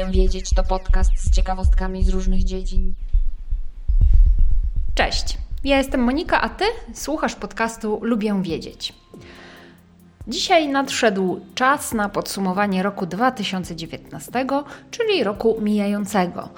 Lubię wiedzieć to podcast z ciekawostkami z różnych dziedzin. Cześć, ja jestem Monika, a ty słuchasz podcastu Lubię wiedzieć. Dzisiaj nadszedł czas na podsumowanie roku 2019, czyli roku mijającego.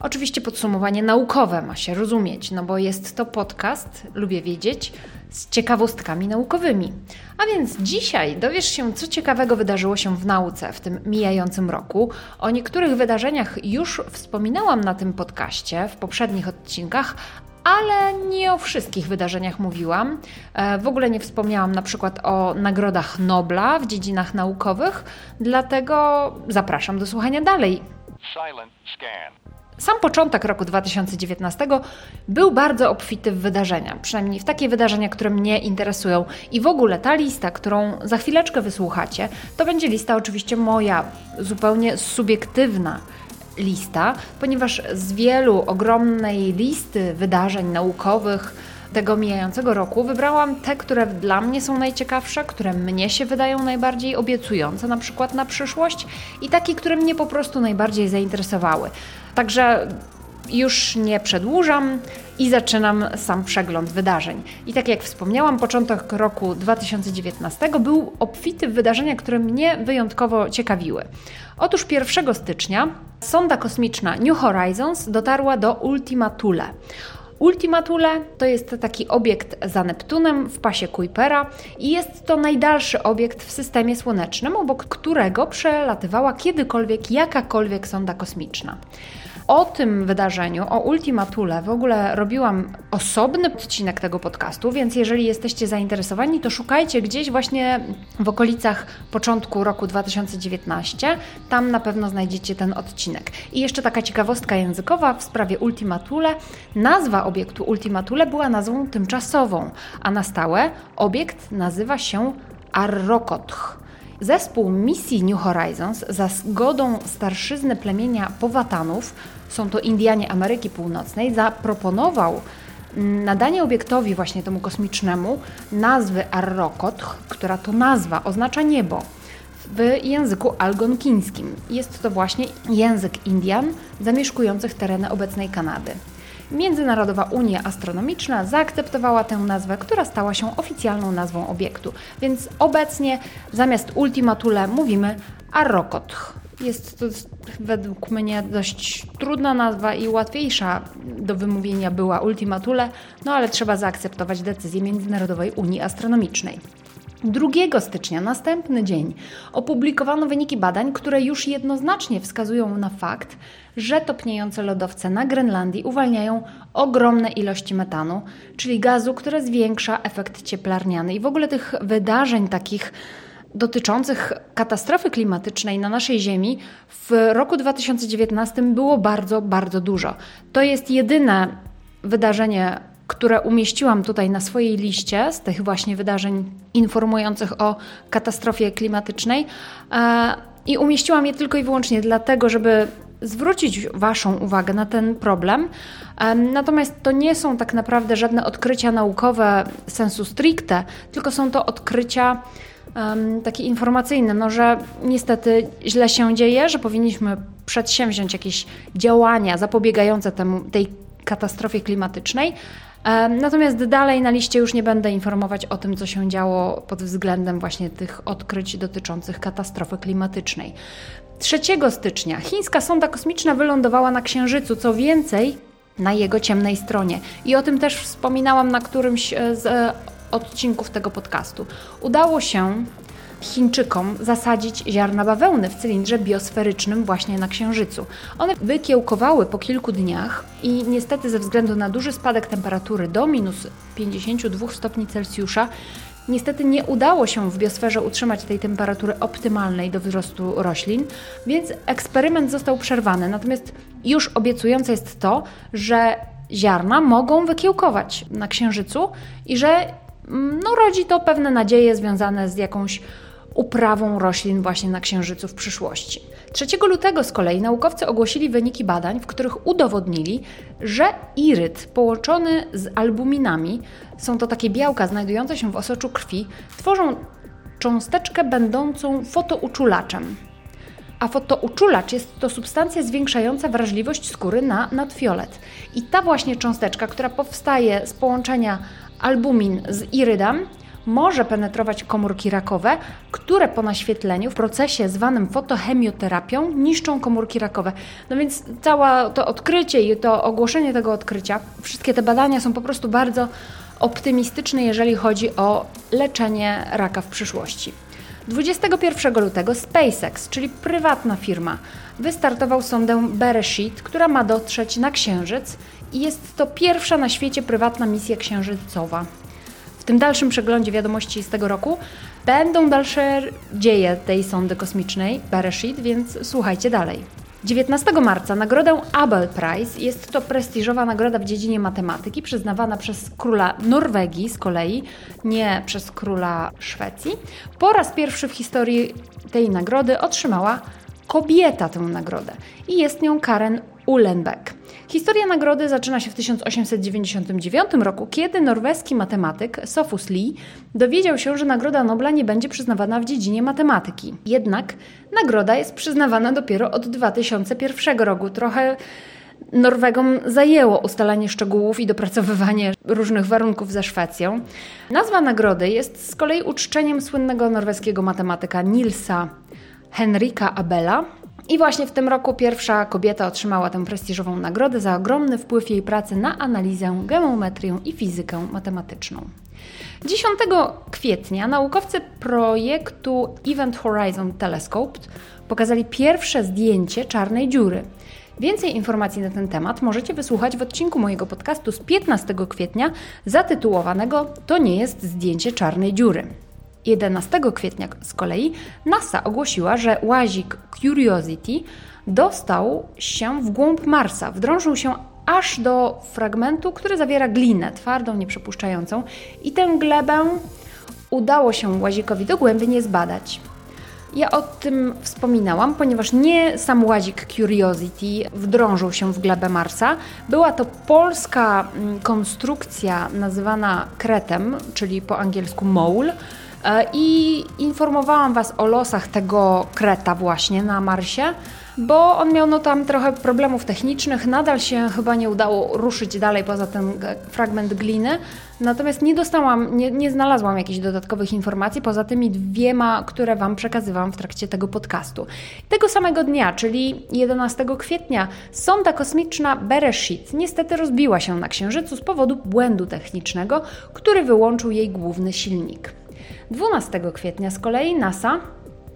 Oczywiście podsumowanie naukowe ma się rozumieć, no bo jest to podcast, lubię wiedzieć, z ciekawostkami naukowymi. A więc dzisiaj dowiesz się, co ciekawego wydarzyło się w nauce w tym mijającym roku. O niektórych wydarzeniach już wspominałam na tym podcaście w poprzednich odcinkach, ale nie o wszystkich wydarzeniach mówiłam. E, w ogóle nie wspomniałam na przykład o nagrodach Nobla w dziedzinach naukowych, dlatego zapraszam do słuchania dalej. Silent scan. Sam początek roku 2019 był bardzo obfity w wydarzenia, przynajmniej w takie wydarzenia, które mnie interesują. I w ogóle ta lista, którą za chwileczkę wysłuchacie, to będzie lista oczywiście moja, zupełnie subiektywna lista, ponieważ z wielu ogromnej listy wydarzeń naukowych, tego mijającego roku wybrałam te, które dla mnie są najciekawsze, które mnie się wydają najbardziej obiecujące, na przykład na przyszłość, i takie, które mnie po prostu najbardziej zainteresowały. Także już nie przedłużam i zaczynam sam przegląd wydarzeń. I tak jak wspomniałam, początek roku 2019 był obfity w wydarzenia, które mnie wyjątkowo ciekawiły. Otóż 1 stycznia sonda kosmiczna New Horizons dotarła do Ultima Thule. Ultima Thule to jest taki obiekt za Neptunem w pasie Kuipera i jest to najdalszy obiekt w systemie słonecznym, obok którego przelatywała kiedykolwiek jakakolwiek sonda kosmiczna. O tym wydarzeniu, o Ultima Thule w ogóle robiłam osobny odcinek tego podcastu, więc jeżeli jesteście zainteresowani, to szukajcie gdzieś właśnie w okolicach początku roku 2019. Tam na pewno znajdziecie ten odcinek. I jeszcze taka ciekawostka językowa w sprawie Ultima Thule. Nazwa obiektu Ultima Thule była nazwą tymczasową, a na stałe obiekt nazywa się Arrokotch. Zespół misji New Horizons za zgodą starszyzny plemienia Powatanów, są to Indianie Ameryki Północnej, zaproponował mm, nadanie obiektowi właśnie temu kosmicznemu nazwy Arrokotch, która to nazwa oznacza niebo w języku algonkińskim. Jest to właśnie język Indian zamieszkujących tereny obecnej Kanady. Międzynarodowa Unia Astronomiczna zaakceptowała tę nazwę, która stała się oficjalną nazwą obiektu. Więc obecnie zamiast Ultima Thule mówimy Arrokotch. Jest to według mnie dość trudna nazwa i łatwiejsza do wymówienia była Ultima Thule, no ale trzeba zaakceptować decyzję Międzynarodowej Unii Astronomicznej. 2 stycznia, następny dzień, opublikowano wyniki badań, które już jednoznacznie wskazują na fakt, że topniejące lodowce na Grenlandii uwalniają ogromne ilości metanu, czyli gazu, które zwiększa efekt cieplarniany. I w ogóle tych wydarzeń takich dotyczących katastrofy klimatycznej na naszej Ziemi w roku 2019 było bardzo, bardzo dużo. To jest jedyne wydarzenie które umieściłam tutaj na swojej liście z tych właśnie wydarzeń informujących o katastrofie klimatycznej. E, I umieściłam je tylko i wyłącznie dlatego, żeby zwrócić Waszą uwagę na ten problem. Natomiast to nie są tak naprawdę żadne odkrycia naukowe sensu stricte, tylko są to odkrycia um, takie informacyjne, no, że niestety źle się dzieje, że powinniśmy przedsięwziąć jakieś działania zapobiegające temu, tej katastrofie klimatycznej. Natomiast dalej na liście już nie będę informować o tym, co się działo pod względem właśnie tych odkryć dotyczących katastrofy klimatycznej. 3 stycznia chińska sonda kosmiczna wylądowała na Księżycu. Co więcej, na jego ciemnej stronie. I o tym też wspominałam na którymś e, z e, odcinków tego podcastu. Udało się Chińczykom zasadzić ziarna bawełny w cylindrze biosferycznym właśnie na Księżycu. One wykiełkowały po kilku dniach i niestety ze względu na duży spadek temperatury do minus 52 stopni Celsjusza Niestety nie udało się w biosferze utrzymać tej temperatury optymalnej do wzrostu roślin, więc eksperyment został przerwany. Natomiast już obiecujące jest to, że ziarna mogą wykiełkować na Księżycu i że mm, no, rodzi to pewne nadzieje związane z jakąś uprawą roślin właśnie na Księżycu w przyszłości. 3 lutego z kolei naukowcy ogłosili wyniki badań, w których udowodnili, że iryt połączony z albuminami, są to takie białka znajdujące się w osoczu krwi, tworzą cząsteczkę będącą fotouczulaczem. a fotouczulacz jest to substancja zwiększająca wrażliwość skóry na nadfiolet. I ta właśnie cząsteczka, która powstaje z połączenia albumin z irydam, może penetrować komórki rakowe, które po naświetleniu w procesie zwanym fotochemioterapią niszczą komórki rakowe. No więc całe to odkrycie i to ogłoszenie tego odkrycia, wszystkie te badania są po prostu bardzo optymistyczne, jeżeli chodzi o leczenie raka w przyszłości. 21 lutego SpaceX, czyli prywatna firma, wystartował sondę Beresheet, która ma dotrzeć na Księżyc i jest to pierwsza na świecie prywatna misja księżycowa. W tym dalszym przeglądzie wiadomości z tego roku będą dalsze dzieje tej sondy kosmicznej Beresheet, więc słuchajcie dalej. 19 marca nagrodę Abel Prize jest to prestiżowa nagroda w dziedzinie matematyki przyznawana przez króla Norwegii z kolei, nie przez króla Szwecji. Po raz pierwszy w historii tej nagrody otrzymała kobieta tę nagrodę i jest nią Karen Ulenbeck. Historia nagrody zaczyna się w 1899 roku, kiedy norweski matematyk Sophus Lee dowiedział się, że Nagroda Nobla nie będzie przyznawana w dziedzinie matematyki. Jednak nagroda jest przyznawana dopiero od 2001 roku. Trochę Norwegom zajęło ustalanie szczegółów i dopracowywanie różnych warunków ze Szwecją. Nazwa nagrody jest z kolei uczczeniem słynnego norweskiego matematyka Nilsa Henrika Abela, i właśnie w tym roku pierwsza kobieta otrzymała tę prestiżową nagrodę za ogromny wpływ jej pracy na analizę, geometrię i fizykę matematyczną. 10 kwietnia naukowcy projektu Event Horizon Telescope pokazali pierwsze zdjęcie czarnej dziury. Więcej informacji na ten temat możecie wysłuchać w odcinku mojego podcastu z 15 kwietnia zatytułowanego To nie jest zdjęcie czarnej dziury. 11 kwietnia z kolei NASA ogłosiła, że łazik Curiosity dostał się w głąb Marsa, wdrążył się aż do fragmentu, który zawiera glinę twardą, nieprzepuszczającą i tę glebę udało się łazikowi dogłębnie zbadać. Ja o tym wspominałam, ponieważ nie sam łazik Curiosity wdrążył się w glebę Marsa. Była to polska mm, konstrukcja nazywana kretem, czyli po angielsku mole, I informowałam Was o losach tego kreta właśnie na Marsie, bo on miał no tam trochę problemów technicznych, nadal się chyba nie udało ruszyć dalej poza ten fragment gliny, natomiast nie dostałam, nie, nie znalazłam jakichś dodatkowych informacji poza tymi dwiema, które Wam przekazywałam w trakcie tego podcastu. Tego samego dnia, czyli 11 kwietnia, sonda kosmiczna Beresheet niestety rozbiła się na Księżycu z powodu błędu technicznego, który wyłączył jej główny silnik. 12 kwietnia z kolei NASA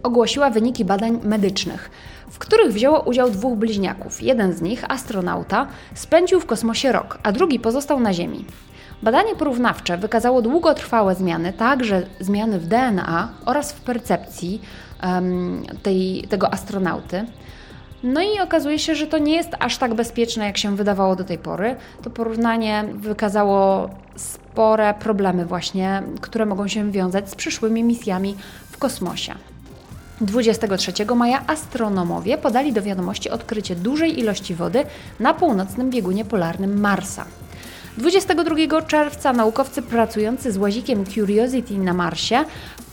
ogłosiła wyniki badań medycznych, w których wzięło udział dwóch bliźniaków. Jeden z nich, astronauta, spędził w kosmosie rok, a drugi pozostał na Ziemi. Badanie porównawcze wykazało długotrwałe zmiany, także zmiany w DNA oraz w percepcji um, tej, tego astronauty. No i okazuje się, że to nie jest aż tak bezpieczne, jak się wydawało do tej pory. To porównanie wykazało spore problemy właśnie, które mogą się wiązać z przyszłymi misjami w kosmosie. 23 maja astronomowie podali do wiadomości odkrycie dużej ilości wody na północnym biegunie polarnym Marsa. 22 czerwca naukowcy pracujący z łazikiem Curiosity na Marsie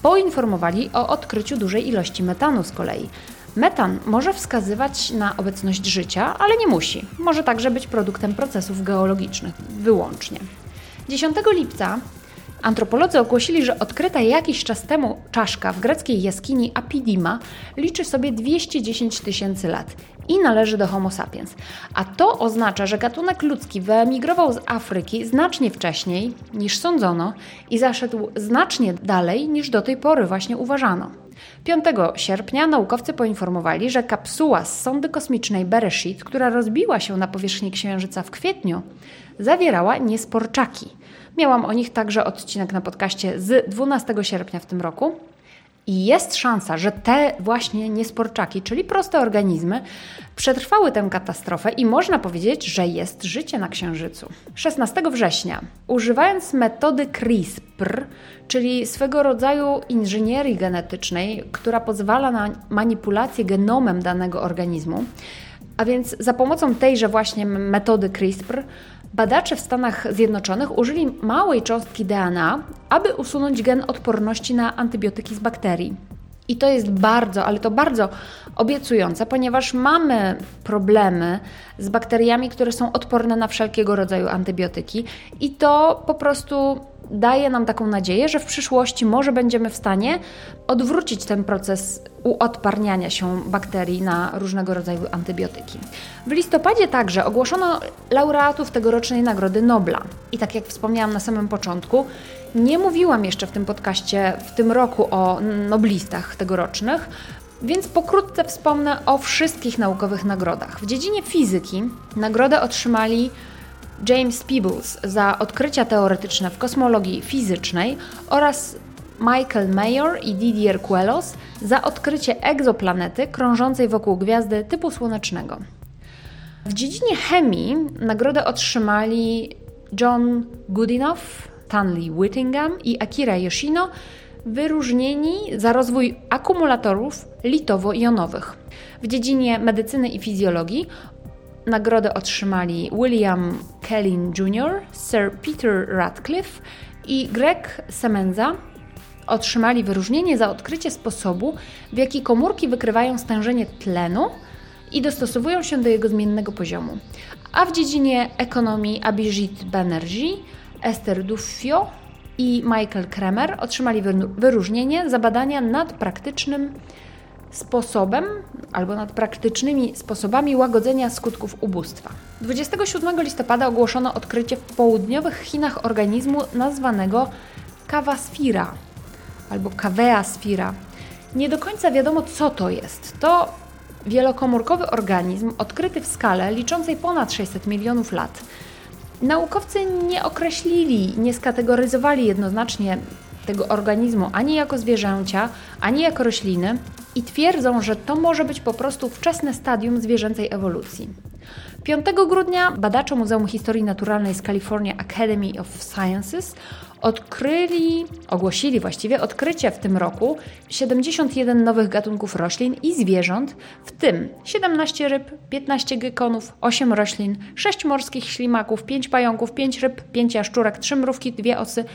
poinformowali o odkryciu dużej ilości metanu z kolei. Metan może wskazywać na obecność życia, ale nie musi. Może także być produktem procesów geologicznych wyłącznie. 10 lipca antropolodzy ogłosili, że odkryta jakiś czas temu czaszka w greckiej jaskini Apidima liczy sobie 210 tysięcy lat i należy do Homo sapiens. A to oznacza, że gatunek ludzki wyemigrował z Afryki znacznie wcześniej niż sądzono i zaszedł znacznie dalej niż do tej pory właśnie uważano. 5 sierpnia naukowcy poinformowali, że kapsuła z sondy kosmicznej Beresheet, która rozbiła się na powierzchni Księżyca w kwietniu, zawierała niesporczaki. Miałam o nich także odcinek na podcaście z 12 sierpnia w tym roku. I jest szansa, że te właśnie niesporczaki, czyli proste organizmy, przetrwały tę katastrofę i można powiedzieć, że jest życie na Księżycu. 16 września, używając metody CRISPR, czyli swego rodzaju inżynierii genetycznej, która pozwala na manipulację genomem danego organizmu, a więc za pomocą tejże właśnie metody CRISPR Badacze w Stanach Zjednoczonych użyli małej cząstki DNA, aby usunąć gen odporności na antybiotyki z bakterii. I to jest bardzo, ale to bardzo obiecujące, ponieważ mamy problemy z bakteriami, które są odporne na wszelkiego rodzaju antybiotyki, i to po prostu daje nam taką nadzieję, że w przyszłości może będziemy w stanie odwrócić ten proces uodparniania się bakterii na różnego rodzaju antybiotyki. W listopadzie także ogłoszono laureatów tegorocznej Nagrody Nobla. I tak jak wspomniałam na samym początku, nie mówiłam jeszcze w tym podcaście w tym roku o noblistach tegorocznych, więc pokrótce wspomnę o wszystkich naukowych nagrodach. W dziedzinie fizyki nagrodę otrzymali James Peebles za odkrycia teoretyczne w kosmologii fizycznej oraz Michael Mayor i Didier Queloz za odkrycie egzoplanety krążącej wokół gwiazdy typu słonecznego. W dziedzinie chemii nagrodę otrzymali John Goodenough, Stanley Whittingham i Akira Yoshino, wyróżnieni za rozwój akumulatorów litowo-jonowych. W dziedzinie medycyny i fizjologii nagrodę otrzymali William Kellin Jr., Sir Peter Radcliffe i Greg Semenza. Otrzymali wyróżnienie za odkrycie sposobu, w jaki komórki wykrywają stężenie tlenu i dostosowują się do jego zmiennego poziomu. A w dziedzinie ekonomii Abhijit Banerjee, Esther Duffio i Michael Kremer otrzymali wyróżnienie za badania nad praktycznym sposobem albo nad praktycznymi sposobami łagodzenia skutków ubóstwa. 27 listopada ogłoszono odkrycie w południowych Chinach organizmu nazwanego kawasfira albo kaweasfira. Nie do końca wiadomo, co to jest. To wielokomórkowy organizm odkryty w skale liczącej ponad 600 milionów lat. Naukowcy nie określili, nie skategoryzowali jednoznacznie tego organizmu ani jako zwierzęcia, ani jako rośliny i twierdzą, że to może być po prostu wczesne stadium zwierzęcej ewolucji. 5 grudnia badacze Muzeum Historii Naturalnej z California Academy of Sciences odkryli, ogłosili właściwie odkrycie w tym roku 71 nowych gatunków roślin i zwierząt, w tym 17 ryb, 15 gekonów, 8 roślin, 6 morskich ślimaków, 5 pająków, 5 ryb, 5 jaszczurek, 3 mrówki, 2 osy,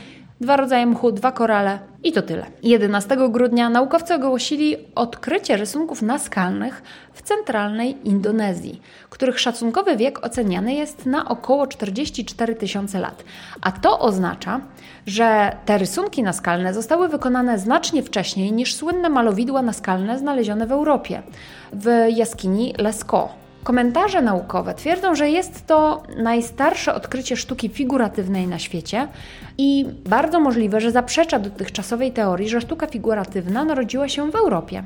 dwa rodzaje mchu, dwa korale i to tyle. 11 grudnia naukowcy ogłosili odkrycie rysunków naskalnych w centralnej Indonezji, których szacunkowy wiek oceniany jest na około 44 tysiące lat. A to oznacza, że te rysunki naskalne zostały wykonane znacznie wcześniej niż słynne malowidła naskalne znalezione w Europie, w jaskini Lascaux Komentarze naukowe twierdzą, że jest to najstarsze odkrycie sztuki figuratywnej na świecie i bardzo możliwe, że zaprzecza dotychczasowej teorii, że sztuka figuratywna narodziła się w Europie.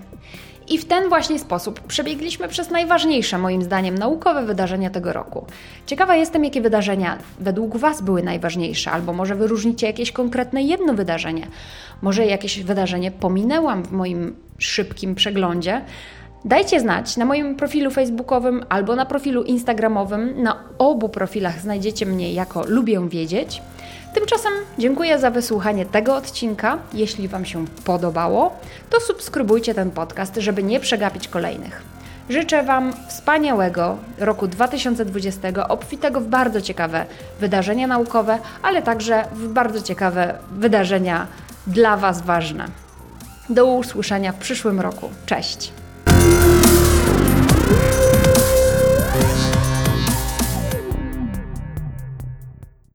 I w ten właśnie sposób przebiegliśmy przez najważniejsze, moim zdaniem, naukowe wydarzenia tego roku. Ciekawa jestem, jakie wydarzenia według Was były najważniejsze, albo może wyróżnicie jakieś konkretne jedno wydarzenie. Może jakieś wydarzenie pominęłam w moim szybkim przeglądzie. Dajcie znać na moim profilu facebookowym albo na profilu instagramowym. Na obu profilach znajdziecie mnie jako Lubię Wiedzieć. Tymczasem dziękuję za wysłuchanie tego odcinka. Jeśli Wam się podobało, to subskrybujcie ten podcast, żeby nie przegapić kolejnych. Życzę Wam wspaniałego roku 2020, obfitego w bardzo ciekawe wydarzenia naukowe, ale także w bardzo ciekawe wydarzenia dla Was ważne. Do usłyszenia w przyszłym roku. Cześć!